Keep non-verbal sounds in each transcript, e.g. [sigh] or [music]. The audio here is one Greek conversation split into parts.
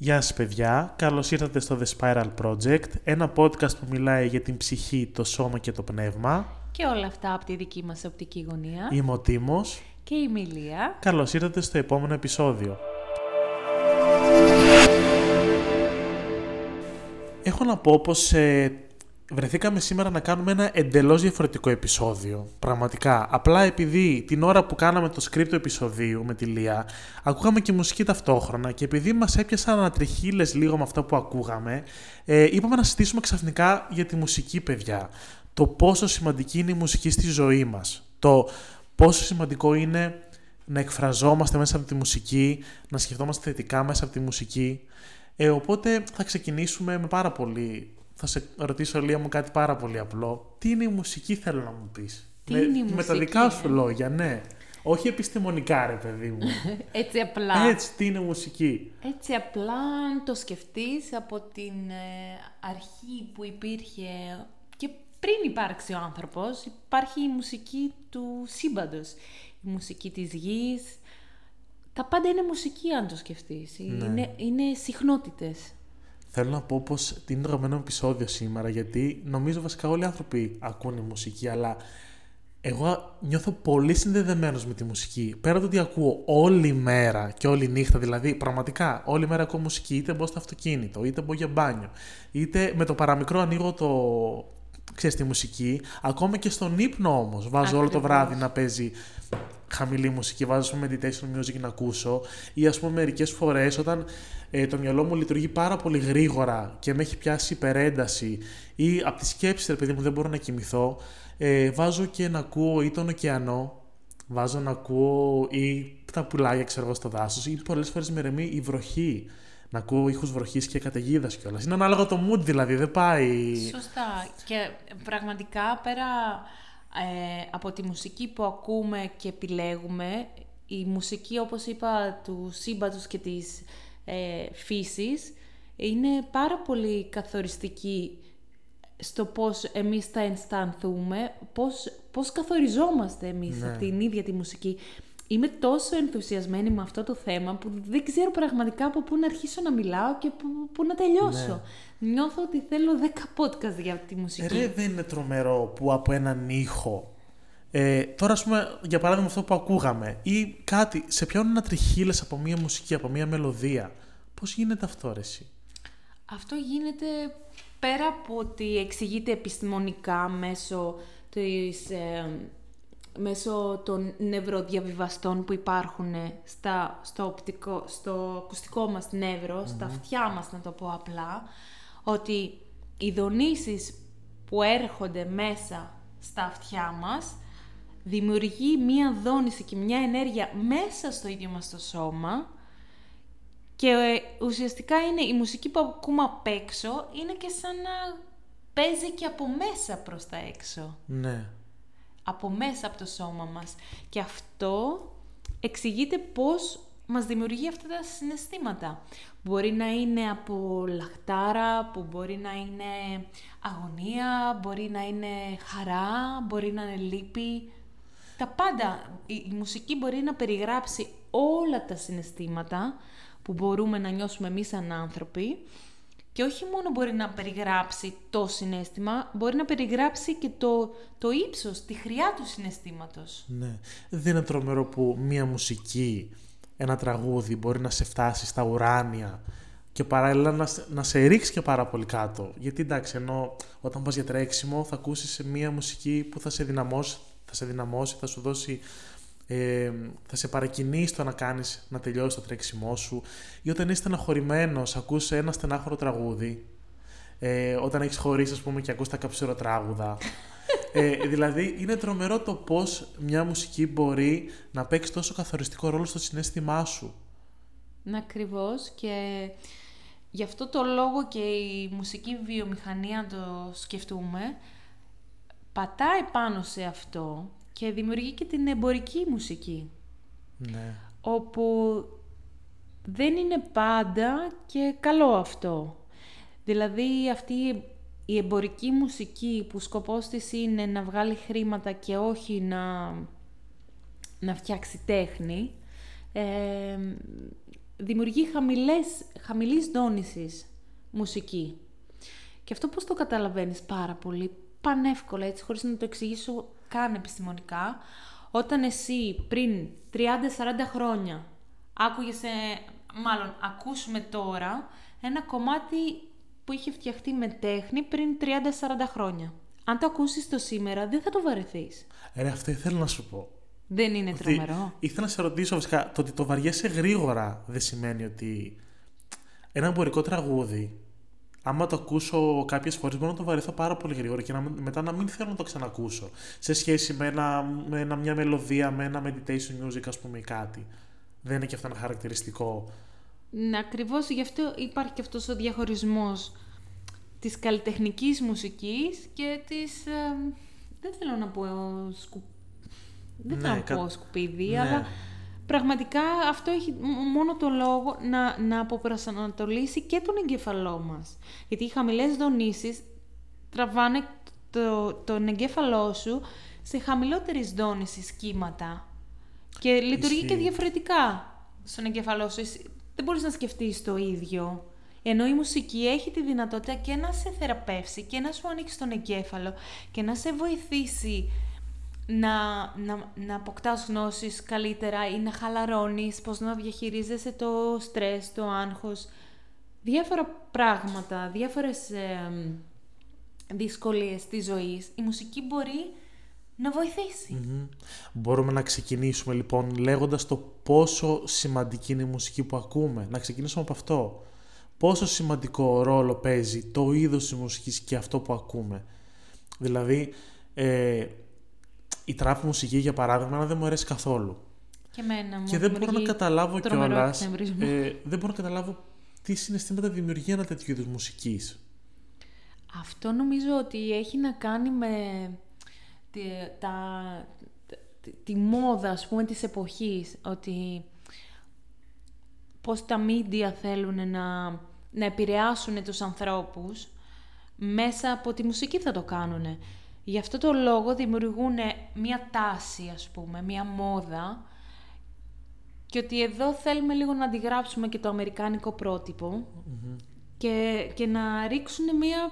Γεια σας παιδιά, καλώς ήρθατε στο The Spiral Project, ένα podcast που μιλάει για την ψυχή, το σώμα και το πνεύμα. Και όλα αυτά από τη δική μας οπτική γωνία. Είμαι ο Τίμος. Και η Μιλία. Καλώς ήρθατε στο επόμενο επεισόδιο. Έχω να πω πως ε, βρεθήκαμε σήμερα να κάνουμε ένα εντελώς διαφορετικό επεισόδιο. Πραγματικά. Απλά επειδή την ώρα που κάναμε το script του επεισοδίου με τη Λία, ακούγαμε και μουσική ταυτόχρονα και επειδή μας έπιασαν ανατριχίλες λίγο με αυτό που ακούγαμε, ε, είπαμε να συζητήσουμε ξαφνικά για τη μουσική, παιδιά. Το πόσο σημαντική είναι η μουσική στη ζωή μας. Το πόσο σημαντικό είναι να εκφραζόμαστε μέσα από τη μουσική, να σκεφτόμαστε θετικά μέσα από τη μουσική. Ε, οπότε θα ξεκινήσουμε με πάρα πολύ θα σε ρωτήσω Λία μου κάτι πάρα πολύ απλό. Τι είναι η μουσική θέλω να μου πεις; Τι με, είναι η Με τα μουσική, δικά σου ε; λόγια, ναι. Όχι επιστημονικά ρε παιδί μου. [laughs] Έτσι απλά. Έτσι, τι είναι μουσική; Έτσι απλά αν το σκεφτείς από την ε, αρχή που υπήρχε και πριν υπάρξει ο άνθρωπος, υπάρχει η μουσική του σύμπαντος. Η μουσική της γης. Τα πάντα είναι μουσική αν το σκεφτείς. Ναι. Είναι, είναι συχνότητες. Θέλω να πω πως την είναι το αγαπημένο μου επεισόδιο σήμερα γιατί νομίζω βασικά όλοι οι άνθρωποι ακούνε μουσική αλλά εγώ νιώθω πολύ συνδεδεμένος με τη μουσική. Πέρα από το ότι ακούω όλη μέρα και όλη νύχτα, δηλαδή πραγματικά όλη μέρα ακούω μουσική, είτε μπω στο αυτοκίνητο, είτε μπω για μπάνιο, είτε με το παραμικρό ανοίγω το, ξέρεις, τη μουσική. Ακόμα και στον ύπνο όμως βάζω όλο το Ακριβώς. βράδυ να παίζει χαμηλή μουσική, βάζω ας πούμε meditation music να ακούσω ή ας πούμε μερικές φορές όταν ε, το μυαλό μου λειτουργεί πάρα πολύ γρήγορα και με έχει πιάσει υπερένταση ή από τη σκέψη ρε παιδί μου δεν μπορώ να κοιμηθώ ε, βάζω και να ακούω ή τον ωκεανό βάζω να ακούω ή τα πουλάκια ξέρω εγώ στο δάσος ή πολλές φορές με ρεμεί η βροχή να ακούω ήχους βροχής και καταιγίδας κιόλας. Είναι ανάλογα το mood δηλαδή, δεν πάει... Σωστά. Και πραγματικά πέρα ε, από τη μουσική που ακούμε και επιλέγουμε, η μουσική όπως είπα του σύμπαντος και της ε, φύσης είναι πάρα πολύ καθοριστική στο πώς εμείς θα αισθανθούμε, πώς, πώς καθοριζόμαστε εμείς Ναι. από την ίδια τη μουσική. Είμαι τόσο ενθουσιασμένη με αυτό το θέμα που δεν ξέρω πραγματικά από πού να αρχίσω να μιλάω και πού, πού να τελειώσω. Νιώθω ότι θέλω 10 podcast για τη μουσική. Ρε, δεν είναι τρομερό που από έναν ήχο. Ε, τώρα, ας πούμε, για παράδειγμα, αυτό που ακούγαμε ή κάτι, σε πιάνουν ένα τριχύλες από μία μουσική, από μία μελωδία. Πώς γίνεται αυτό, ρε, εσύ; Αυτό γίνεται πέρα από ότι εξηγείται επιστημονικά μέσω, της, ε, μέσω των νευροδιαβιβαστών που υπάρχουν στα, στο, οπτικό, στο ακουστικό μας νεύρο, στα αυτιά μας να το πω απλά, ότι οι δονήσεις που έρχονται μέσα στα αυτιά μας δημιουργεί μία δόνηση και μία ενέργεια μέσα στο ίδιο μας το σώμα και ε, ουσιαστικά είναι η μουσική που ακούμε απ' έξω είναι και σαν να παίζει και από μέσα προς τα έξω. Ναι. Από μέσα από το σώμα μας. Και αυτό εξηγείται πώς μας δημιουργεί αυτά τα συναισθήματα. Μπορεί να είναι από λαχτάρα, που μπορεί να είναι αγωνία, μπορεί να είναι χαρά, μπορεί να είναι λύπη. Τα πάντα. Η, η μουσική μπορεί να περιγράψει όλα τα συναισθήματα που μπορούμε να νιώσουμε εμείς σαν άνθρωποι και όχι μόνο μπορεί να περιγράψει το συναίσθημα, μπορεί να περιγράψει και το, το ύψος, τη χρειά του συναισθήματος. ναι. Δεν είναι τρομερό που μία μουσική, ένα τραγούδι μπορεί να σε φτάσει στα ουράνια και παράλληλα να, σε- να σε ρίξει και πάρα πολύ κάτω. Γιατί εντάξει, ενώ όταν πας για τρέξιμο θα ακούσεις μία μουσική που θα σε δυναμώσει, θα σε δυναμώσει, θα σου δώσει ε, θα σε παρακινήσει το να κάνεις, να τελειώσεις το τρέξιμό σου. Ή όταν είσαι στεναχωρημένος, ακούς ένα στενάχωρο τραγούδι. Ε, όταν έχεις χωρίσει ας πούμε και ακούς τα καψουροτράγουδα ε, δηλαδή είναι τρομερό το πώς μια μουσική μπορεί να παίξει τόσο καθοριστικό ρόλο στο συνέστημά σου. Ναι, ακριβώς. Και γι' αυτό το λόγο και η μουσική βιομηχανία αν το σκεφτούμε πατάει πάνω σε αυτό και δημιουργεί και την εμπορική μουσική ναι. όπου δεν είναι πάντα και καλό αυτό. Δηλαδή αυτή η εμπορική μουσική που σκοπός της είναι να βγάλει χρήματα και όχι να, να φτιάξει τέχνη, ε, δημιουργεί χαμηλές, χαμηλής δόνησης μουσική. Και αυτό πώς το καταλαβαίνεις πάρα πολύ, πανεύκολα έτσι, χωρίς να το εξηγήσω καν επιστημονικά, όταν εσύ πριν 30-40 χρόνια άκουγες, ε, μάλλον ακούσουμε τώρα, ένα κομμάτι που είχε φτιαχτεί με τέχνη πριν 30-40 χρόνια. Αν το ακούσεις το σήμερα, δεν θα το βαρεθείς. Ρε, αυτό ήθελα να σου πω. Δεν είναι Ότι τρομερό. Ήθελα να σε ρωτήσω βασικά, το ότι το βαριέσαι γρήγορα δεν σημαίνει ότι ένα εμπορικό τραγούδι, άμα το ακούσω κάποιες φορές, μπορώ να το βαρεθώ πάρα πολύ γρήγορα και να, μετά να μην θέλω να το ξανακούσω. Σε σχέση με, ένα, με ένα, μια μελωδία, με ένα meditation music, ας πούμε, ή κάτι. Δεν είναι και αυτό ένα χαρακτηριστικό. Ναι, ακριβώς γι' αυτό υπάρχει και αυτός ο διαχωρισμός της καλλιτεχνικής μουσικής και της... ε, δεν θέλω να πω σκου... Δεν θέλω Ναι, να κα- πω σκουπίδι, Ναι. αλλά πραγματικά αυτό έχει μ- μόνο το λόγο να, να αποπροσανατολίσει και τον εγκέφαλό μας. Γιατί οι χαμηλές δονήσεις τραβάνε το, τον εγκέφαλό σου σε χαμηλότερης δόνησης κύματα. Και λειτουργεί Ισχύει. και διαφορετικά στον εγκέφαλό σου. Εσύ Δεν μπορείς να σκεφτείς το ίδιο. Ενώ η μουσική έχει τη δυνατότητα και να σε θεραπεύσει και να σου ανοίξει τον εγκέφαλο και να σε βοηθήσει να, να, να αποκτάς γνώσεις καλύτερα ή να χαλαρώνεις, πώς να διαχειρίζεσαι το στρες, το άγχος, διάφορα πράγματα, διάφορες ε, δυσκολίες της ζωής, η μουσική μπορεί να βοηθήσει. Μμμ. Μπορούμε να ξεκινήσουμε λοιπόν λέγοντας το πόσο σημαντική είναι η μουσική που ακούμε. Να ξεκινήσουμε από αυτό. Πόσο σημαντικό ρόλο παίζει το είδος της μουσικής και αυτό που ακούμε. Δηλαδή, ε, η τραπ μουσική για παράδειγμα εμένα δεν μου αρέσει καθόλου. Και εμένα μου και δεν μπορώ να δημιουργεί καταλάβω τρομερό κιόλας. εκνευρισμό. Ε, δεν μπορώ να καταλάβω τι συναισθήματα δημιουργεί ένα τέτοιο είδου μουσικής. Αυτό νομίζω ότι έχει να κάνει με τη, τα, τη, τη μόδα, ας πούμε, της εποχής. Ότι πώς τα μίντια θέλουν να, να επηρεάσουν τους ανθρώπους μέσα από τη μουσική θα το κάνουν. Γι' αυτό το λόγο δημιουργούν μία τάση, ας πούμε, μία μόδα και ότι εδώ θέλουμε λίγο να αντιγράψουμε και το αμερικάνικο πρότυπο και, και να ρίξουν μία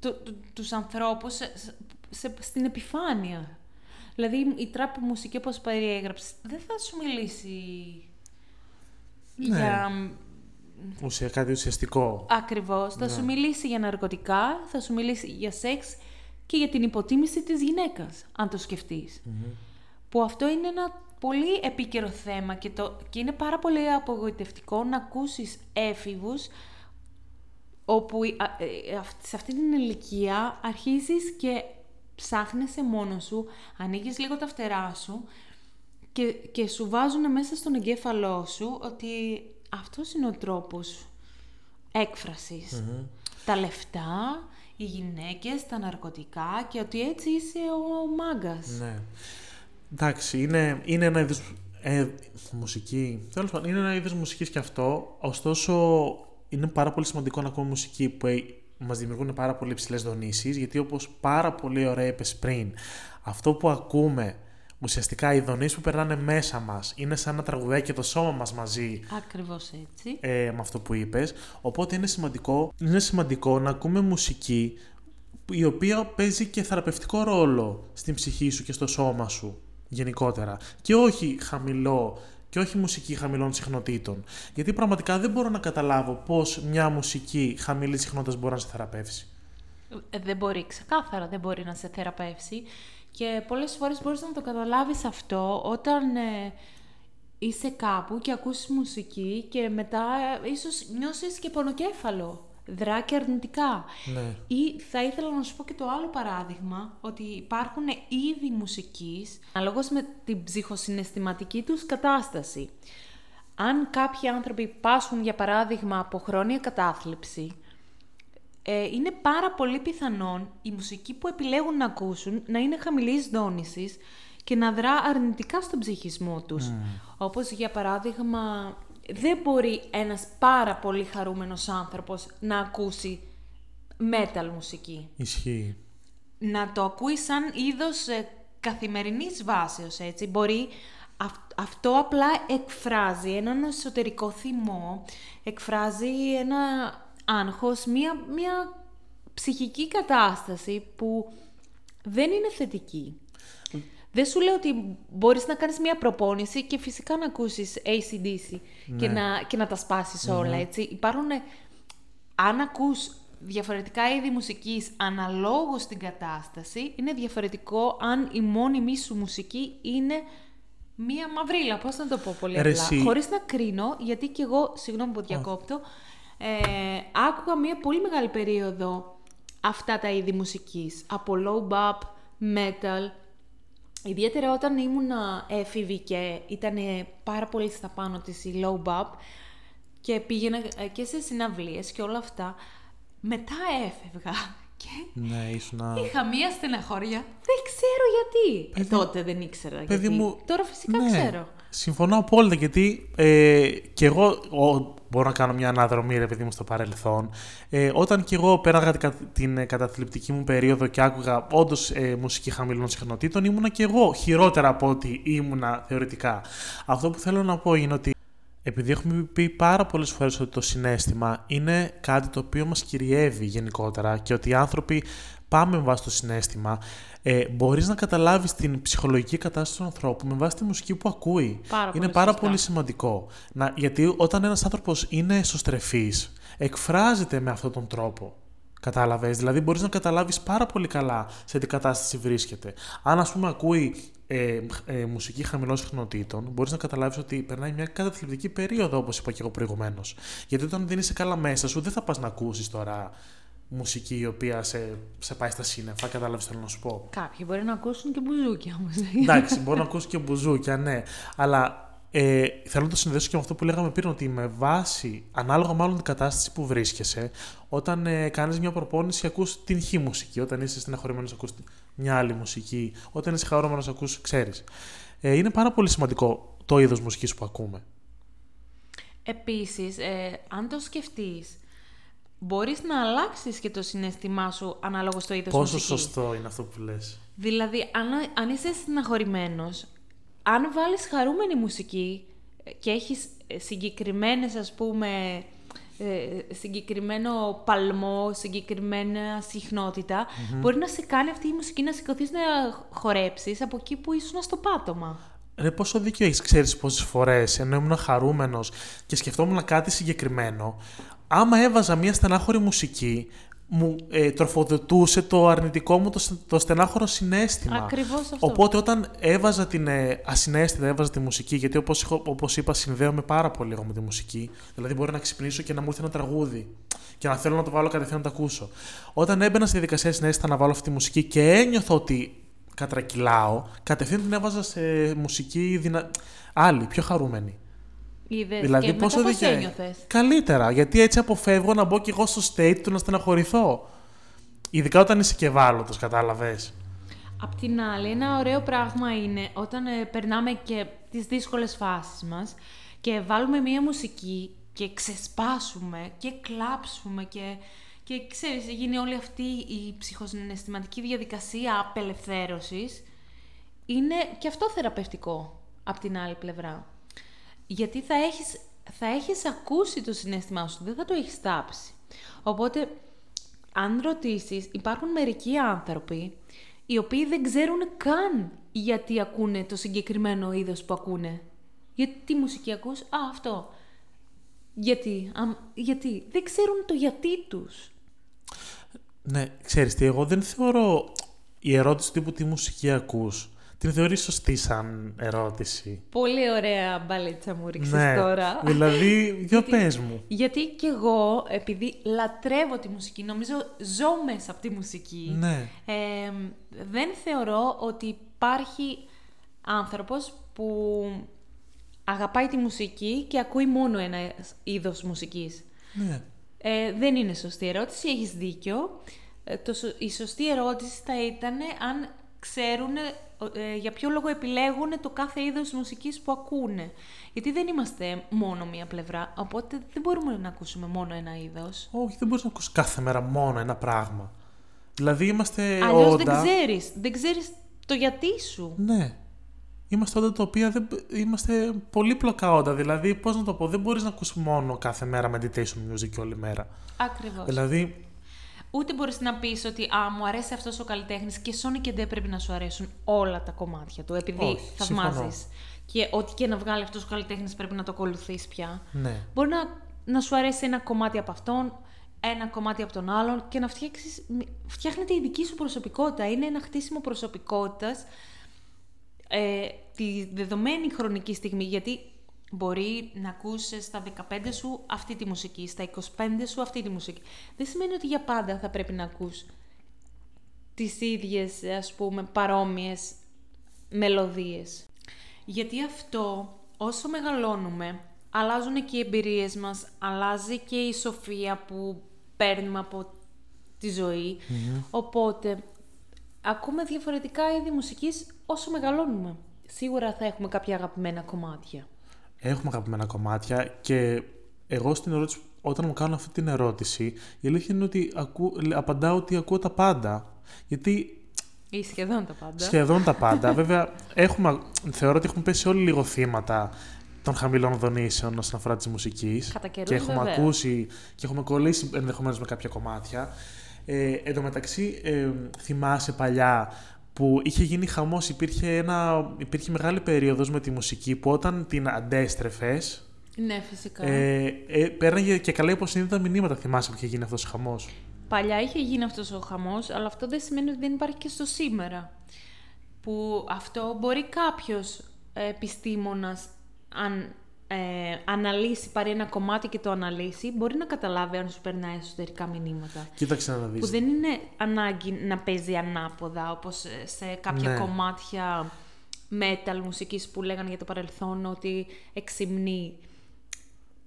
το, το- τους ανθρώπους σε, σε- στην επιφάνεια. Δηλαδή η τράπ μουσική όπως περιέγραψες δεν θα σου μιλήσει Ναι. για... Ουσια, κάτι ουσιαστικό. Ακριβώς. Θα Ναι. σου μιλήσει για ναρκωτικά, θα σου μιλήσει για σεξ και για την υποτίμηση της γυναίκας, αν το σκεφτείς. Που αυτό είναι ένα πολύ επίκαιρο θέμα και, το, και είναι πάρα πολύ απογοητευτικό να ακούσεις έφηβους όπου η- α- ε, αυ- σε αυτή την ηλικία αρχίζεις και ψάχνεσαι μόνος σου, ανοίγεις λίγο τα φτερά σου και, και σου βάζουν μέσα στον εγκέφαλό σου ότι αυτός είναι ο τρόπος έκφρασης. Τα λεφτά, οι γυναίκες, τα ναρκωτικά και ότι έτσι είσαι ο μάγκας. Ναι. Εντάξει, είναι, είναι ένα είδος ε, μουσική. Τέλος πάντων, είναι ένα είδος μουσικής και αυτό. Ωστόσο, είναι πάρα πολύ σημαντικό να ακούμε μουσική που ε, μας δημιουργούν πάρα πολύ υψηλές δονήσεις. Γιατί όπως πάρα πολύ ωραία είπες πριν, αυτό που ακούμε ουσιαστικά οι δονήσει που περνάνε μέσα μας είναι σαν να τραγουδάει και το σώμα μας μαζί Ακριβώς έτσι. ε, με αυτό που είπες. Οπότε είναι σημαντικό, είναι σημαντικό να ακούμε μουσική η οποία παίζει και θεραπευτικό ρόλο στην ψυχή σου και στο σώμα σου γενικότερα. Και όχι χαμηλό και όχι μουσική χαμηλών συχνοτήτων. Γιατί πραγματικά δεν μπορώ να καταλάβω πώς μια μουσική χαμηλής συχνότητας μπορεί να σε θεραπεύσει. Ε, δεν μπορεί, ξεκάθαρα δεν μπορεί να σε θεραπεύσει και πολλές φορές μπορείς να το καταλάβεις αυτό όταν ε, είσαι κάπου και ακούσεις μουσική και μετά ε, ίσως νιώσεις και πονοκέφαλο, δρά και αρνητικά. Ναι. Ή θα ήθελα να σου πω και το άλλο παράδειγμα, ότι υπάρχουν είδη μουσικής αναλόγως με την ψυχοσυναισθηματική τους κατάσταση. Αν κάποιοι άνθρωποι πάσχουν, για παράδειγμα, από χρόνια κατάθλιψη, ε, είναι πάρα πολύ πιθανόν η μουσική που επιλέγουν να ακούσουν να είναι χαμηλής δόνησης και να δρά αρνητικά στον ψυχισμό τους. Όπως για παράδειγμα, δεν μπορεί ένας πάρα πολύ χαρούμενος άνθρωπος να ακούσει metal μουσική. Ισχύει. Να το ακούει σαν είδος ε, καθημερινής βάσεως, έτσι. Μπορεί αυτό απλά εκφράζει έναν εσωτερικό θυμό, εκφράζει ένα άγχος, μία, μία ψυχική κατάσταση που δεν είναι θετική. Δεν σου λέω ότι μπορείς να κάνεις μία προπόνηση και φυσικά να ακούσεις ACDC και, Ναι. να, και να τα σπάσεις όλα, έτσι. Υπάρχουν, αν ακούς διαφορετικά είδη μουσικής αναλόγως στην κατάσταση, είναι διαφορετικό αν η μόνιμη σου μουσική είναι μία μαυρίλα, πώς να το πω πολύ Ρε απλά. εσύ. Χωρίς να κρίνω, γιατί και εγώ, συγγνώμη που διακόπτω, ε, άκουγα μία πολύ μεγάλη περίοδο αυτά τα είδη μουσικής. Από low bap, metal, Ιδιαίτερα όταν ήμουν έφηβη και ήταν πάρα πολύ στα πάνω της η low bap και πήγαινα ε, και σε συναυλίες και όλα αυτά, μετά έφευγα [laughs] και Ναι, ήσουν. είχα μία στεναχώρια. Δεν ξέρω γιατί. Ε, Παιδί- τότε δεν ήξερα Παιδί γιατί. μου, Τώρα φυσικά ναι, ξέρω. Συμφωνώ απόλυτα γιατί ε, και εγώ ο, μπορώ να κάνω μια αναδρομή ρε παιδί μου στο παρελθόν. Ε, όταν και εγώ πέραγα την, κα- την ε, καταθλιπτική μου περίοδο και άκουγα όντως ε, μουσική χαμηλών συχνοτήτων, ήμουνα και εγώ χειρότερα από ό,τι ήμουνα θεωρητικά. Αυτό που θέλω να πω είναι ότι επειδή έχουμε πει πάρα πολλές φορές ότι το συνέστημα είναι κάτι το οποίο μας κυριεύει γενικότερα και ότι οι άνθρωποι πάμε με βάση το συνέστημα, ε, μπορείς να καταλάβεις την ψυχολογική κατάσταση του ανθρώπου με βάση τη μουσική που ακούει. Πάρα είναι πολύ πάρα σωστά. πολύ σημαντικό. Να, γιατί όταν ένας άνθρωπος είναι εσωστρεφής, εκφράζεται με αυτόν τον τρόπο. Κατάλαβες, δηλαδή μπορείς να καταλάβεις πάρα πολύ καλά σε τι κατάσταση βρίσκεται. Αν ας πούμε ακούει ε, ε, μουσική χαμηλών συχνοτήτων, μπορείς να καταλάβεις ότι περνάει μια καταθλιπτική περίοδο όπως είπα και εγώ προηγουμένως. Γιατί όταν δεν είσαι καλά μέσα σου δεν θα πας να ακούσεις τώρα μουσική η οποία σε, σε πάει στα σύννεφα, κατάλαβες τι θέλω να σου πω. Κάποιοι μπορεί να ακούσουν και μπουζούκια όμως. Εντάξει, μπορώ να [laughs] ακούσει και μπουζούκια, ναι. Αλλά ε, θέλω να το συνδέσω και με αυτό που λέγαμε πριν, ότι με βάση, ανάλογα μάλλον την κατάσταση που βρίσκεσαι, όταν ε, κάνεις μια προπόνηση, ακούς την χ μουσική. Όταν είσαι στεναχωρημένο, ακούς μια άλλη μουσική. Όταν είσαι χαρούμενος, ακούς, ξέρεις. Ε, είναι πάρα πολύ σημαντικό το είδος μουσικής που ακούμε. Επίσης, ε, αν το σκεφτείς, μπορείς να αλλάξεις και το συναίσθημά σου ανάλογα στο είδος Πόσο μουσικής. σωστό είναι αυτό που λες. Δηλαδή, αν, αν είσαι στεναχωρημένος, αν βάλεις χαρούμενη μουσική ε, και έχεις ε, συγκεκριμένες, ας πούμε, ε, συγκεκριμένο παλμό, συγκεκριμένα συχνότητα, μπορεί να σε κάνει αυτή η μουσική να σηκωθείς να χορέψεις από εκεί που ήσουν στο πάτωμα. Ρε, πόσο δίκιο έχεις, ξέρεις πόσες φορές ενώ ήμουν χαρούμενος και σκεφτόμουν κάτι συγκεκριμένο, άμα έβαζα μια στενάχωρη μουσική, μου ε, τροφοδοτούσε το αρνητικό μου το, στε- το στενάχωρο συνέστημα. Ακριβώς αυτό. Οπότε όταν έβαζα την ε, ασυναίσθητα, έβαζα τη μουσική, γιατί όπως, έχω- όπως είπα συνδέομαι πάρα πολύ εγώ με τη μουσική, δηλαδή μπορεί να ξυπνήσω και να μου έρθει ένα τραγούδι και να θέλω να το βάλω κατευθείαν να το ακούσω. Όταν έμπαινα στη διαδικασία συνέστητα να βάλω αυτή τη μουσική και ένιωθα ότι κατρακυλάω, κατευθείαν την έβαζα σε μουσική δυνα... άλλη, πιο χαρούμενη. Είδες δηλαδή, και μετά πόσο πώς δίκιο- ένιωθες; Καλύτερα, γιατί έτσι αποφεύγω να μπω κι εγώ στο state του να στεναχωρηθώ. Ειδικά όταν είσαι και ευάλωτος, κατάλαβες. Απ' την άλλη, ένα ωραίο πράγμα είναι όταν ε, περνάμε και τις δύσκολες φάσεις μας και βάλουμε μία μουσική και ξεσπάσουμε και κλάψουμε και, και ξέρεις, γίνει όλη αυτή η ψυχοσυναισθηματική διαδικασία απελευθέρωσης, είναι και αυτό θεραπευτικό απ' την άλλη πλευρά. Γιατί θα έχεις, θα έχεις ακούσει το συνέστημά σου, δεν θα το έχεις τάψει. Οπότε, αν ρωτήσεις, υπάρχουν μερικοί άνθρωποι οι οποίοι δεν ξέρουν καν γιατί ακούνε το συγκεκριμένο είδος που ακούνε. Γιατί τι μουσική ακούς, α, αυτό. Γιατί, αμ, γιατί, δεν ξέρουν το γιατί τους. Ναι, ξέρεις τι, εγώ δεν θεωρώ η ερώτηση τύπου τι μουσική ακούς. Την θεωρείς σωστή σαν ερώτηση; Πολύ ωραία μπαλίτσα μου ρίξες ναι, τώρα. δηλαδή, δυο Γιατί- πες μου. Γιατί κι εγώ, επειδή λατρεύω τη μουσική, νομίζω ζω μέσα από τη μουσική, Ναι. ε, δεν θεωρώ ότι υπάρχει άνθρωπος που αγαπάει τη μουσική και ακούει μόνο ένα είδος μουσικής. Ναι. Ε, δεν είναι σωστή ερώτηση, έχεις δίκιο. Ε, το, σω- η σωστή ερώτηση θα ήταν αν ξέρουν ε, για ποιο λόγο επιλέγουν το κάθε είδος μουσικής που ακούνε. Γιατί δεν είμαστε μόνο μία πλευρά, οπότε δεν μπορούμε να ακούσουμε μόνο ένα είδος. Όχι, δεν μπορείς να ακούσεις κάθε μέρα μόνο ένα πράγμα. Δηλαδή είμαστε Αλλιώς όντα. δεν ξέρεις, δεν ξέρεις το γιατί σου. Ναι. είμαστε όντα τα οποία δεν, είμαστε πολύπλοκα όντα. Δηλαδή, πώς να το πω, δεν μπορείς να ακούσει μόνο κάθε μέρα meditation music όλη μέρα. Ακριβώς. Δηλαδή, Ούτε μπορείς να πεις ότι Α, μου αρέσει αυτός ο καλλιτέχνης και Sony και δεν πρέπει να σου αρέσουν όλα τα κομμάτια του, επειδή Όχι, θαυμάζεις. συμφωνώ. Και ό,τι και να βγάλει αυτός ο καλλιτέχνης πρέπει να το ακολουθείς πια. ναι. Μπορεί να, να σου αρέσει ένα κομμάτι από αυτόν, ένα κομμάτι από τον άλλον και να φτιάξεις, φτιάχνεται η δική σου προσωπικότητα. Είναι ένα χτίσιμο προσωπικότητας ε, τη δεδομένη χρονική στιγμή, γιατί μπορεί να ακούσεις στα 15 σου αυτή τη μουσική, στα 25 σου αυτή τη μουσική. Δεν σημαίνει ότι για πάντα θα πρέπει να ακούς τις ίδιες, ας πούμε, παρόμοιες μελωδίες. Γιατί αυτό, όσο μεγαλώνουμε, αλλάζουν και οι εμπειρίες μας, αλλάζει και η σοφία που παίρνουμε από τη ζωη Οπότε, ακούμε διαφορετικά είδη μουσικής όσο μεγαλώνουμε. Σίγουρα θα έχουμε κάποια αγαπημένα κομμάτια. Έχουμε αγαπημένα κομμάτια και εγώ στην ερώτηση, όταν μου κάνουν αυτή την ερώτηση, η αλήθεια είναι ότι ακού, απαντάω ότι ακούω τα πάντα. Γιατί Ή σχεδόν τα πάντα. σχεδόν τα πάντα. [laughs] Βέβαια, έχουμε, θεωρώ ότι έχουμε πέσει όλοι λίγο θύματα των χαμηλών δονήσεων όσον αφορά της μουσικής. Κατά καιρούς, Και έχουμε βέβαια. ακούσει και έχουμε κολλήσει ενδεχομένως με κάποια κομμάτια. Ε, εν τω μεταξύ, ε, θυμάσαι παλιά που είχε γίνει χαμός, υπήρχε, ένα, υπήρχε μεγάλη περίοδος με τη μουσική που όταν την αντέστρεφες, Ναι, φυσικά. ε, ε, πέρναγε και καλά υποσυνείδητα μηνύματα, θυμάσαι που είχε γίνει αυτός ο χαμός; Παλιά είχε γίνει αυτός ο χαμός, αλλά αυτό δεν σημαίνει ότι δεν υπάρχει και στο σήμερα. Που αυτό μπορεί κάποιος ε, επιστήμονας, αν ε, αναλύσει, πάρει ένα κομμάτι και το αναλύσει, μπορεί να καταλάβει αν σου περνάει εσωτερικά μηνύματα. Κοίταξε να δεις. Που δεν είναι ανάγκη να παίζει ανάποδα, όπως ε, σε κάποια Ναι. κομμάτια metal μουσικής που λέγανε για το παρελθόν ότι εξυμνεί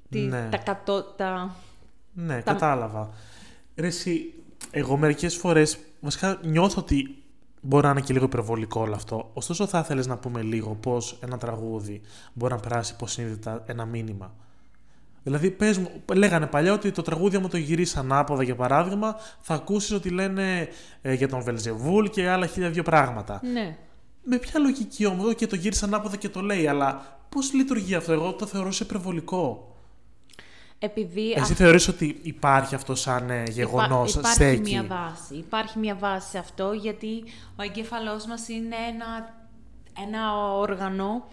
τη, Ναι. τα, κατώ, τα, Ναι, Τα- κατάλαβα. Ρε εσύ, εγώ μερικές φορές βασικά νιώθω ότι μπορεί να είναι και λίγο υπερβολικό όλο αυτό. Ωστόσο θα ήθελες να πούμε λίγο πώς ένα τραγούδι μπορεί να περάσει υποσυνείδητα ένα μήνυμα. Δηλαδή, πες μου, λέγανε παλιά ότι το τραγούδι, άμα το γυρίσεις ανάποδα για παράδειγμα, θα ακούσεις ότι λένε ε, για τον Βελζεβούλ και άλλα χίλια δύο πράγματα. ναι. Με ποια λογική όμως, και το γύρισε ανάποδα και το λέει, αλλά πώς λειτουργεί αυτό, εγώ το θεωρώ σε υπερβολικό. Επειδή Εσύ θεωρείς ότι υπάρχει αυτό σαν ε, γεγονός, Υπά- υπάρχει στέκει. μια βάση. Υπάρχει μια βάση σε αυτό, γιατί ο εγκέφαλός μας είναι ένα, ένα όργανο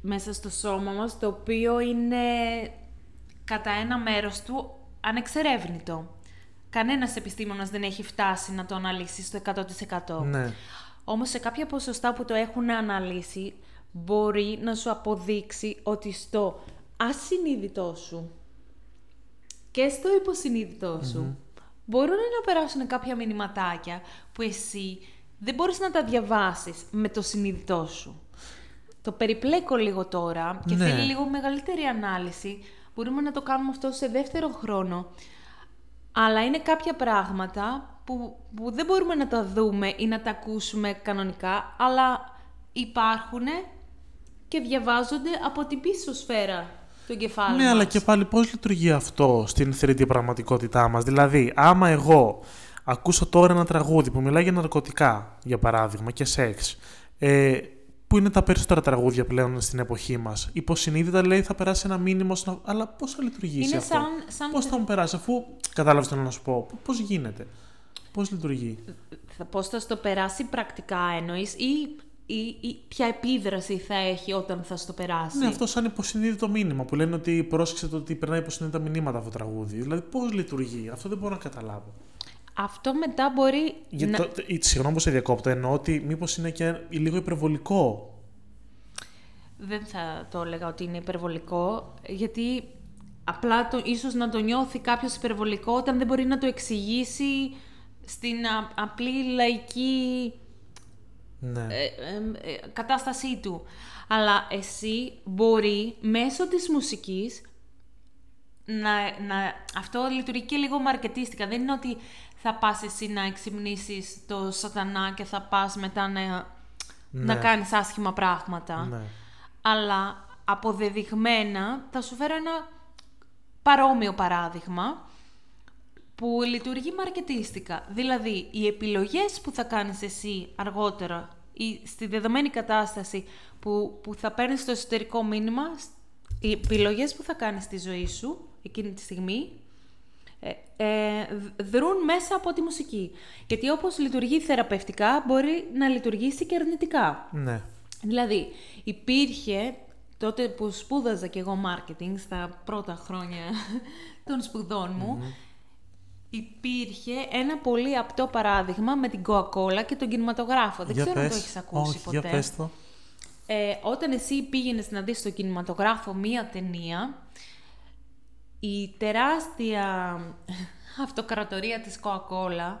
μέσα στο σώμα μας, το οποίο είναι κατά ένα μέρος του ανεξερεύνητο. Κανένας επιστήμονας δεν έχει φτάσει να το αναλύσει στο 100%. Ναι. Όμως σε κάποια ποσοστά που το έχουν αναλύσει, μπορεί να σου αποδείξει ότι στο ασυνείδητό σου και στο υποσυνείδητό σου μπορούν να περάσουν κάποια μηνυματάκια που εσύ δεν μπορείς να τα διαβάσεις με το συνείδητό σου. Το περιπλέκω λίγο τώρα και Ναι. θέλει λίγο μεγαλύτερη ανάλυση. Μπορούμε να το κάνουμε αυτό σε δεύτερο χρόνο. Αλλά είναι κάποια πράγματα που, που δεν μπορούμε να τα δούμε ή να τα ακούσουμε κανονικά, αλλά υπάρχουν και διαβάζονται από την πίσω σφαίρα του εγκεφάλου Ναι, αλλά μας. και πάλι πώς λειτουργεί αυτό στην 3D πραγματικότητά μας. Δηλαδή, άμα εγώ ακούσω τώρα ένα τραγούδι που μιλάει για ναρκωτικά, για παράδειγμα, και σεξ, ε, που είναι τα περισσότερα τραγούδια πλέον στην εποχή μας, υποσυνείδητα λέει θα περάσει ένα μήνυμα, στον... αλλά πώς θα λειτουργήσει Είναι αυτό; σαν, σαν Πώς θα μου περάσει, αφού κατάλαβες τι θέλω να σου πω, πώς γίνεται, πώς λειτουργεί; θα, πώς θα στο περάσει πρακτικά εννοείς ή, ή, ή ποια επίδραση θα έχει όταν θα στο περάσει; Ναι, αυτό σαν υποσυνείδητο μήνυμα που λένε ότι πρόσεξε το ότι περνάει υποσυνείδητα μηνύματα αυτό το τραγούδι. Δηλαδή, πώς λειτουργεί, αυτό δεν μπορώ να καταλάβω. Αυτό μετά μπορεί Γιατί να... το, το- συγγνώμη που σε διακόπτω, εννοώ ότι μήπως είναι και λίγο υπερβολικό. Δεν θα το έλεγα ότι είναι υπερβολικό, γιατί απλά το, ίσως να το νιώθει κάποιος υπερβολικό όταν δεν μπορεί να το εξηγήσει στην α- απλή λαϊκή Ναι. ε, ε, ε, κατάστασή του. Αλλά εσύ μπορεί μέσω της μουσικής να, να, αυτό λειτουργεί και λίγο μαρκετίστικα. Δεν είναι ότι θα πας εσύ να εξυμνήσεις το σατανά και θα πας μετά να, να Ναι. κάνεις άσχημα πράγματα. ναι. Αλλά αποδεδειγμένα θα σου φέρω ένα παρόμοιο παράδειγμα που λειτουργεί μαρκετίστικα. Δηλαδή, οι επιλογές που θα κάνεις εσύ αργότερα ή στη δεδομένη κατάσταση που, που θα παίρνεις το εσωτερικό μήνυμα, οι επιλογές που θα κάνεις στη ζωή σου εκείνη τη στιγμή, ε, ε, δρούν μέσα από τη μουσική. Γιατί όπως λειτουργεί θεραπευτικά, μπορεί να λειτουργήσει και αρνητικά. Ναι. Δηλαδή, υπήρχε τότε που σπούδαζα και εγώ marketing στα πρώτα χρόνια [laughs] των σπουδών μου, υπήρχε ένα πολύ απτό παράδειγμα με την Coca-Cola και τον κινηματογράφο. Δεν Για ξέρω αν πες. το έχεις ακούσει Όχι, ποτέ. Για πες το. Ε, όταν εσύ πήγαινες να δεις στο κινηματογράφο μία ταινία, η τεράστια [laughs] αυτοκρατορία της Coca-Cola,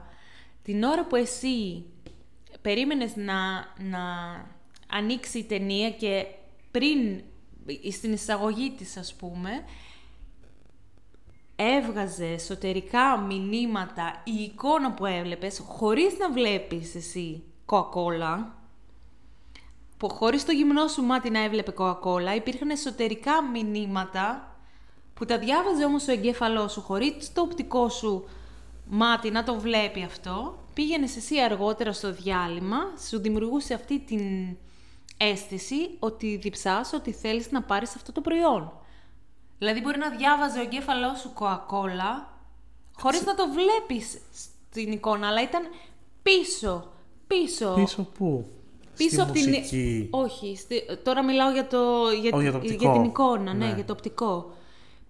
την ώρα που εσύ περίμενες να, να ανοίξει η ταινία και πριν, στην εισαγωγή της ας πούμε, έβγαζε εσωτερικά μηνύματα η εικόνα που έβλεπες, χωρίς να βλέπεις εσύ Coca-Cola, που χωρίς το γυμνό σου μάτι να έβλεπε Coca-Cola, υπήρχαν εσωτερικά μηνύματα που τα διάβαζε όμως ο εγκέφαλός σου, χωρίς το οπτικό σου μάτι να το βλέπει αυτό, πήγαινες εσύ αργότερα στο διάλειμμα, σου δημιουργούσε αυτή την αίσθηση ότι διψάς, ότι θέλεις να πάρεις αυτό το προϊόν. Δηλαδή μπορεί να διάβαζε ο εγκέφαλός σου Coca-Cola, χωρίς να το βλέπεις στην εικόνα, αλλά ήταν πίσω, πίσω, Πίσω πού; πίσω Στη από την... μουσική. Όχι, στη... τώρα μιλάω για, το... για... Ω, για τη- το οπτικό. την εικόνα, ναι, Ναι. για το οπτικό.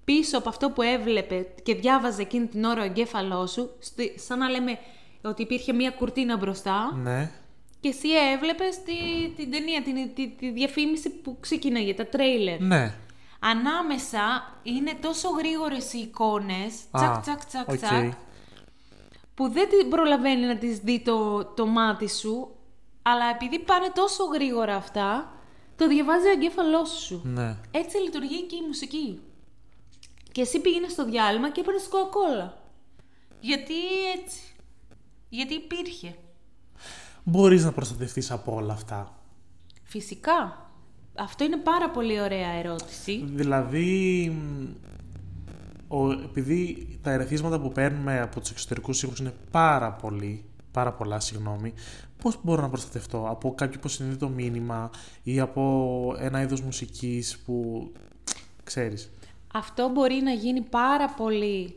Πίσω από αυτό που έβλεπε και διάβαζε εκείνη την ώρα ο εγκέφαλός σου, στη... σαν να λέμε ότι υπήρχε μία κουρτίνα μπροστά Ναι. και εσύ έβλεπες τη... την ταινία, την... Τη... τη διαφήμιση που ξεκίναγε, τα τρέιλερ. Ναι. Ανάμεσα είναι τόσο γρήγορες οι εικόνες, Α, τσακ τσακ τσακ οκ. τσακ, που δεν την προλαβαίνει να τις δει το, το μάτι σου, αλλά επειδή πάνε τόσο γρήγορα αυτά, το διαβάζει ο εγκέφαλός σου. Ναι. Έτσι λειτουργεί και η μουσική. Και εσύ πήγαινες στο διάλειμμα και έπαιρνες κοκακόλα. Γιατί έτσι. Γιατί υπήρχε. Μπορείς να προστατευτείς από όλα αυτά. Φυσικά. Αυτό είναι πάρα πολύ ωραία ερώτηση. Δηλαδή, μ, ο, επειδή τα ερεθίσματα που παίρνουμε από τους εξωτερικούς ήχους είναι πάρα πολύ, πάρα πολλά, συγγνώμη, πώς μπορώ να προστατευτώ; Από κάποιο υποσυνείδητο μήνυμα ή από ένα είδος μουσικής που, ξέρεις; Αυτό μπορεί να γίνει πάρα πολύ...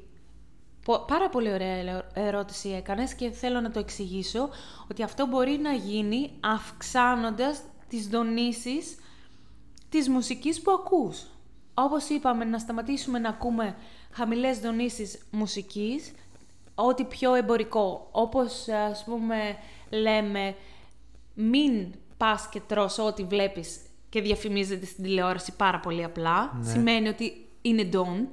πο- Πάρα πολύ ωραία ελε- ερώτηση έκανες και θέλω να το εξηγήσω ότι αυτό μπορεί να γίνει αυξάνοντας τις δονήσεις της μουσικής που ακούς. Όπως είπαμε, να σταματήσουμε να ακούμε χαμηλές δονήσεις μουσικής, ό,τι πιο εμπορικό. Όπως, ας πούμε, λέμε, μην πας και τρως ό,τι βλέπεις και διαφημίζεται στην τηλεόραση πάρα πολύ απλά. Ναι. Σημαίνει ότι είναι don't.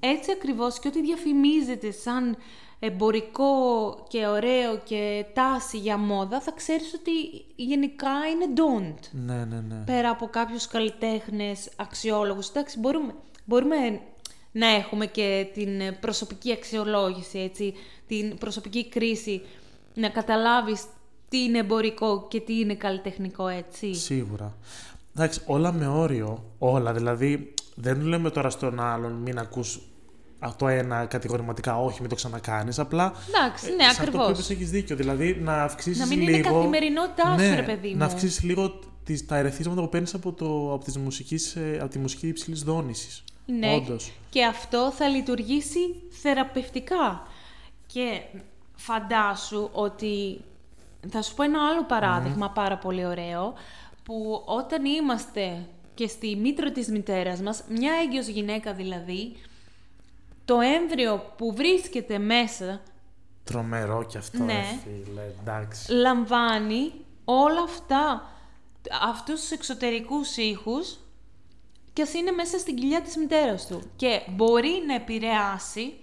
Έτσι ακριβώς και ό,τι διαφημίζεται σαν εμπορικό και ωραίο και τάση για μόδα, θα ξέρεις ότι γενικά είναι don't Ναι, ναι, ναι. πέρα από κάποιους καλλιτέχνες αξιόλογους. Εντάξει, μπορούμε, μπορούμε να έχουμε και την ε, προσωπική αξιολόγηση, έτσι, την προσωπική κρίση, να καταλάβεις τι είναι εμπορικό και τι είναι καλλιτεχνικό, έτσι. Σίγουρα. Εντάξει, όλα με όριο. Όλα. Δηλαδή, δεν λέμε τώρα στον άλλον μην ακούς α, το ένα κατηγορηματικά, όχι, μην το ξανακάνεις. Απλά Εντάξει, ναι, σε αυτό που ακριβώς. είπες έχεις δίκιο. Δηλαδή, να αυξήσεις Να μην λίγο... είναι καθημερινότητάς σου, ναι, ρε παιδί μου. Να αυξήσεις λίγο τις, τα ερεθίσματα που παίρνεις από, το, από, τις μουσικής, ε, από τη μουσική υψηλής δόνησης. Ναι, Όντως. και αυτό θα λειτουργήσει θεραπευτικά. Και φαντάσου ότι... Θα σου πω ένα άλλο παράδειγμα πάρα πολύ ωραίο, που όταν είμαστε και στη μήτρο της μητέρας μας, μια έγκυος γυναίκα δηλαδή, το έμβριο που βρίσκεται μέσα Τρομερό κι αυτό, Ναι. ρε φίλε, εντάξει. λαμβάνει όλα αυτά, αυτούς τους εξωτερικούς ήχους και ας είναι μέσα στην κοιλιά της μητέρας του. Και μπορεί να επηρεάσει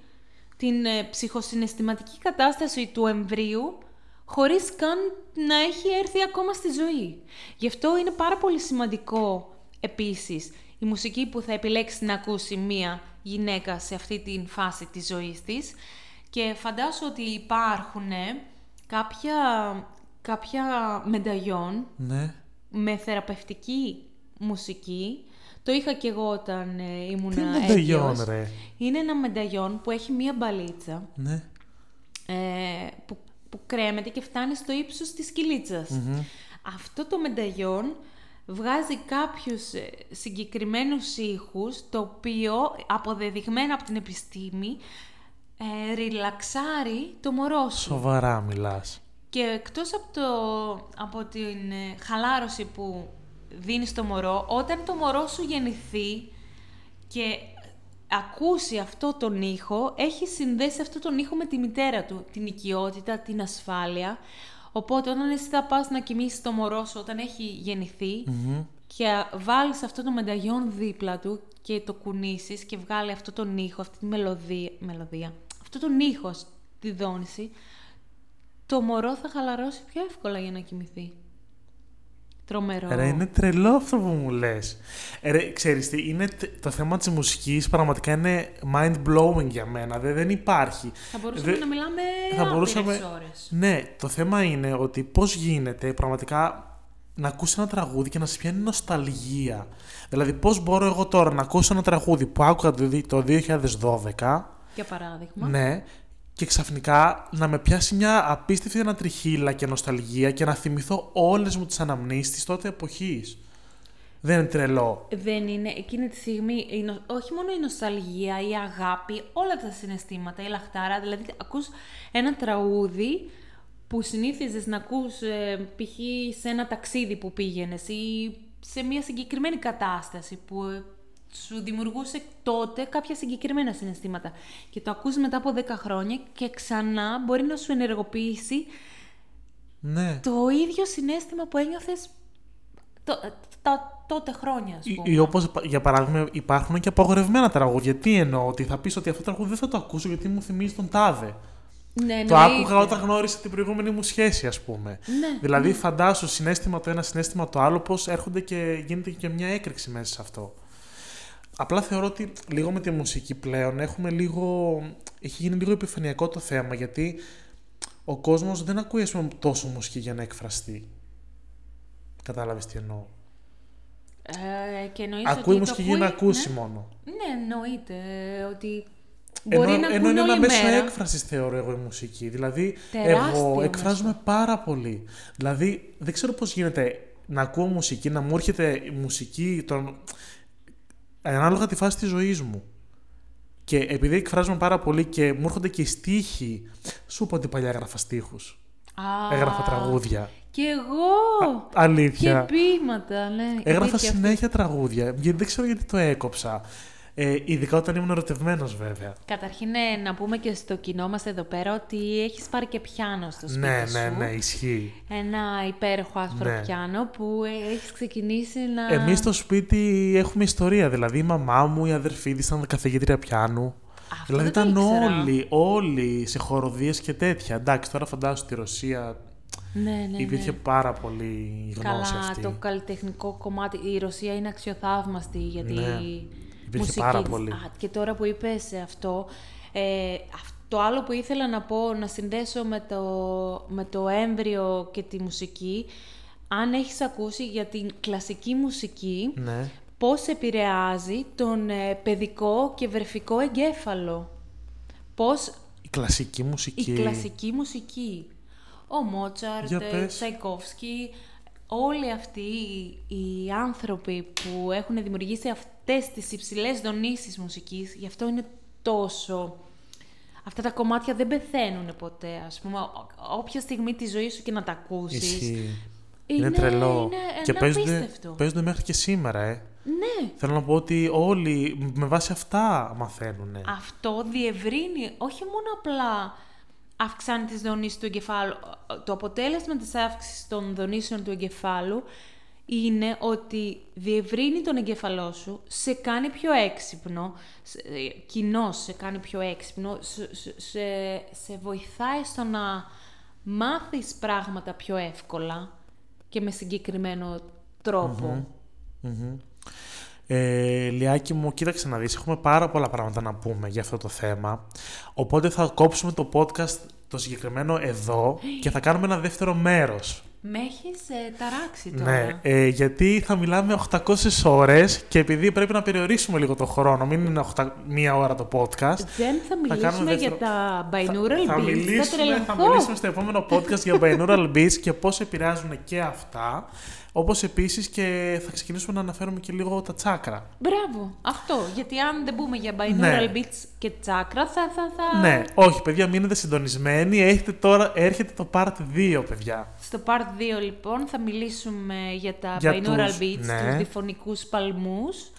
την ε, ψυχοσυναισθηματική κατάσταση του εμβρίου χωρίς καν να έχει έρθει ακόμα στη ζωή. Γι' αυτό είναι πάρα πολύ σημαντικό επίσης η μουσική που θα επιλέξει να ακούσει μία γυναίκα σε αυτή την φάση της ζωής της και φαντάσου ότι υπάρχουν κάποια, κάποια μενταγιόν Ναι. με θεραπευτική μουσική. Το είχα και εγώ όταν ε, ήμουν Τι μενταγιόν, έγκυος. ρε; Είναι ένα μενταγιόν που έχει μία μπαλίτσα Ναι. ε, που, που κρέμεται και φτάνει στο ύψος της κυλιτσας Αυτό το μενταγιόν βγάζει κάποιους ε, συγκεκριμένους ήχους, το οποίο αποδεδειγμένα από την επιστήμη ε, ριλαξάρει το μωρό σου. Σοβαρά μιλάς. Και εκτός από, το, από την ε, χαλάρωση που δίνεις στο μωρό, όταν το μωρό σου γεννηθεί και ακούσει αυτό τον ήχο, έχει συνδέσει αυτό τον ήχο με τη μητέρα του, την οικειότητα, την ασφάλεια. Οπότε όταν εσύ θα πας να κοιμήσεις το μωρό σου όταν έχει γεννηθεί και βάλεις αυτό το μενταγιόν δίπλα του και το κουνήσεις και βγάλει αυτό τον ήχο, αυτή τη μελωδία, μελωδία αυτό τον ήχο στη δόνηση, το μωρό θα χαλαρώσει πιο εύκολα για να κοιμηθεί. Τρομερό. Ρε, είναι τρελό αυτό που μου λες. Ε, Ρε, ξέρεις τι, είναι, τε- το θέμα της μουσικής πραγματικά είναι mind-blowing για μένα. Δεν, δεν υπάρχει. Θα μπορούσαμε Δε- να μιλάμε θα άπειρες μπορούσαμε- ώρες. Ναι, το θέμα είναι ότι πώς γίνεται πραγματικά να ακούσει ένα τραγούδι και να σε πιάνει νοσταλγία. Δηλαδή, πώς μπορώ εγώ τώρα να ακούσω ένα τραγούδι που άκουγα το, δι- το 2012, Για παράδειγμα. ναι, και ξαφνικά να με πιάσει μια απίστευτη ανατριχίλα και νοσταλγία και να θυμηθώ όλες μου τις αναμνήσεις της τότε εποχής. Δεν είναι τρελό. Δεν είναι εκείνη τη στιγμή, η νο- όχι μόνο η νοσταλγία, η αγάπη, όλα τα συναισθήματα, η λαχτάρα. Δηλαδή, ακούς ένα τραγούδι που συνήθιζες να ακούς ε, π.χ. σε ένα ταξίδι που πήγαινες ή σε μια συγκεκριμένη κατάσταση που ε, σου δημιουργούσε τότε κάποια συγκεκριμένα συναισθήματα. Και το ακούς μετά από 10 χρόνια και ξανά μπορεί να σου ενεργοποιήσει Ναι. το ίδιο συνέστημα που ένιωθες το, τα τότε χρόνια, ας Ή, πούμε. ή όπως για παράδειγμα υπάρχουν και απαγορευμένα τραγούδια. Τι εννοώ, ότι θα πεις ότι αυτό το τραγούδι δεν θα το ακούσω γιατί μου θυμίζει τον τάδε. Ναι, Το εννοείται. άκουγα όταν γνώρισα την προηγούμενη μου σχέση, ας πούμε. Ναι, δηλαδή, φαντάσου συνέστημα το ένα, συνέστημα το άλλο, πώς έρχονται και γίνεται και μια έκρηξη μέσα σε αυτό. Απλά θεωρώ ότι λίγο με τη μουσική πλέον έχουμε λίγο. Έχει γίνει λίγο επιφανειακό το θέμα γιατί ο κόσμος δεν ακούει ας πούμε, τόσο μουσική για να εκφραστεί. Κατάλαβες τι εννοώ. Ε, και εννοείς Ακούει ότι το μουσική για να ακούει- ακούσει Ναι, μόνο. ναι εννοείται ε, ότι Ενώ, μπορεί να ενώ ακούνε είναι ένα όλη μέσο μέρα. έκφρασης, θεωρώ εγώ, η μουσική. Δηλαδή, Τεράστιο εγώ μέσο. εκφράζομαι πάρα πολύ. Δηλαδή, δεν ξέρω πώς γίνεται να ακούω μουσική, να μου έρχεται η μουσική τον... ανάλογα τη φάση της ζωής μου. Και επειδή εκφράζομαι πάρα πολύ και μου έρχονται και οι στίχοι, σου είπα ότι παλιά έγραφα στίχους. Α, Έγραφα τραγούδια. Και εγώ! Α, αλήθεια. Και ποίηματα, ναι. Έγραφα Υπήρχε αυτή. συνέχεια τραγούδια. Γιατί δεν ξέρω γιατί το έκοψα. Ε, ειδικά όταν ήμουν ερωτευμένος, βέβαια. Καταρχήν ε, να πούμε και στο κοινό μας εδώ πέρα ότι έχεις πάρει και πιάνο στο σπίτι Ναι, σου. ναι, ναι, ισχύει. Ένα υπέροχο άσπρο Ναι. πιάνο που ε, έχεις ξεκινήσει να... Εμείς στο σπίτι έχουμε ιστορία. Δηλαδή η μαμά μου, η αδερφή της ήταν καθηγήτρια πιάνου. Αυτό δηλαδή δεν το ήταν ήξερα. όλοι, όλοι σε χοροδίες και τέτοια. Εντάξει, τώρα φαντάζομαι στη Ρωσία Ναι, ναι, υπήρχε ναι. πάρα πολύ γνώση Καλά, αυτή. το καλλιτεχνικό κομμάτι. Η Ρωσία είναι αξιοθαύμαστη γιατί Ναι, η υπήρχε μουσική πάρα της- πολύ. Α, και τώρα που είπες αυτό, ε, αυ- το άλλο που ήθελα να πω, να συνδέσω με το, με το έμβριο και τη μουσική, αν έχεις ακούσει για την κλασική μουσική, Ναι. πώς επηρεάζει τον ε, παιδικό και βρεφικό εγκέφαλο; Πώς Η κλασική μουσική. η κλασική μουσική. Ο Μότσαρτ, Για ε, πες. Τσαϊκόφσκι, όλοι αυτοί οι, οι άνθρωποι που έχουν δημιουργήσει αυτές τις υψηλές δονήσεις μουσικής, γι' αυτό είναι τόσο... Αυτά τα κομμάτια δεν πεθαίνουν ποτέ, ας πούμε. Ό- Όποια στιγμή τη ζωή σου και να τα ακούσεις. Ισχύει. Είναι, Είναι- τρελό. είναι και ένα παίζονται, απίστευτο. παίζονται μέχρι και σήμερα, ε. Ναι, Θέλω να πω ότι όλοι με βάση αυτά μαθαίνουν. αυτό διευρύνει, όχι μόνο απλά αυξάνει τις δονήσεις του εγκεφάλου. Το αποτέλεσμα της αύξησης των δονήσεων του εγκεφάλου είναι ότι διευρύνει τον εγκεφαλό σου, σε κάνει πιο έξυπνο, σε- ε, κοινώς σε κάνει πιο έξυπνο, σε, σε- σε- σε βοηθάει στο να μάθεις πράγματα πιο εύκολα και με συγκεκριμένο τρόπο. Μμμ. Ε, Λιάκη μου, κοίταξε να δεις, έχουμε πάρα πολλά πράγματα να πούμε για αυτό το θέμα. Οπότε θα κόψουμε το podcast το συγκεκριμένο εδώ και θα κάνουμε ένα δεύτερο μέρος. Με έχεις ταράξει τώρα. Ναι, ε, γιατί θα μιλάμε 800 ώρες και επειδή πρέπει να περιορίσουμε λίγο το χρόνο, μην είναι 8, μία ώρα το podcast. Δεν θα μιλήσουμε για τα binaural θα, beats, μιλήσουμε, θα τρελαθώ. θα μιλήσουμε στο επόμενο podcast για binaural beats και πώς επηρεάζουν και αυτά. Όπως επίσης και θα ξεκινήσουμε να αναφέρουμε και λίγο τα τσάκρα. Μπράβο, αυτό. Γιατί αν δεν πούμε για binaural Ναι. beats και τσάκρα, θα. θα, θα... Ναι, όχι παιδιά, μείνετε συντονισμένοι. Έχετε τώρα, έρχεται το part 2, παιδιά. Στο part 2 λοιπόν θα μιλήσουμε για τα Για binaural τους- beats, ναι. τους διφωνικούς παλμούς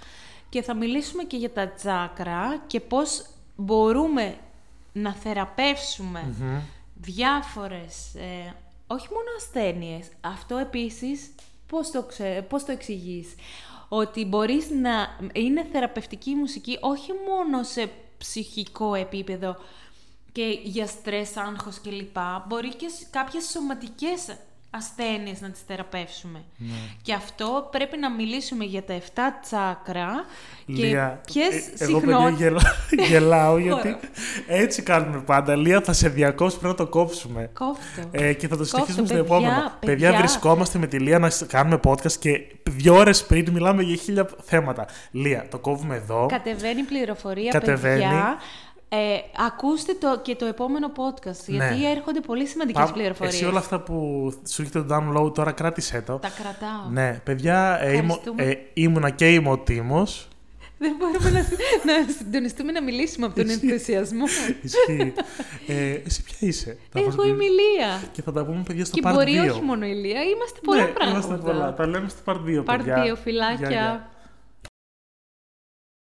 και θα μιλήσουμε και για τα τσάκρα και πώς μπορούμε να θεραπεύσουμε διάφορες, ε, όχι μόνο ασθένειες, αυτό επίσης πώς το, ξε, πώς το εξηγείς, ότι μπορείς να είναι θεραπευτική η μουσική όχι μόνο σε ψυχικό επίπεδο και για στρες, άγχος κλπ. Μπορεί και σε κάποιες σωματικές ασθένειες να τις θεραπεύσουμε. Και αυτό πρέπει να μιλήσουμε για τα 7 τσάκρα και Λία, ποιες ε, εγώ παιδιά συχνότητες... γελά- [laughs] γελάω γιατί Ωραία. έτσι κάνουμε πάντα. Λία θα σε διακόψει, πρέπει να το κόψουμε. Κόφτο. Ε, και θα το συνεχίσουμε στο παιδιά, επόμενο. Παιδιά, παιδιά. βρισκόμαστε με τη Λία να κάνουμε podcast και δύο ώρες πριν μιλάμε για χίλια θέματα. Λία, το κόβουμε εδώ. Κατεβαίνει πληροφορία, Κατεβαίνει. παιδιά. Ε, ακούστε το και το επόμενο podcast, γιατί Ναι. έρχονται πολύ σημαντικές Πα- πληροφορίες. Εσύ όλα αυτά που σου έρχεται το download τώρα κράτησέ το. Τα κρατάω. Ναι, παιδιά, ε, ήμου- Ευχαριστούμε. ε, ήμουνα και είμαι ο Τίμος. [laughs] Δεν μπορούμε να, να συντονιστούμε να μιλήσουμε από τον ενθουσιασμό. Ισχύει. ε, εσύ ποια είσαι. Θα Εγώ πω- είμαι η Λία. Και θα τα πούμε παιδιά στο Και part 2. μπορεί όχι μόνο η Λία, είμαστε πολλά ναι, πράγματα. Είμαστε πολλά. Τα λέμε στο part 2, Part παιδιά. 2, φιλάκια. Γεια, γεια.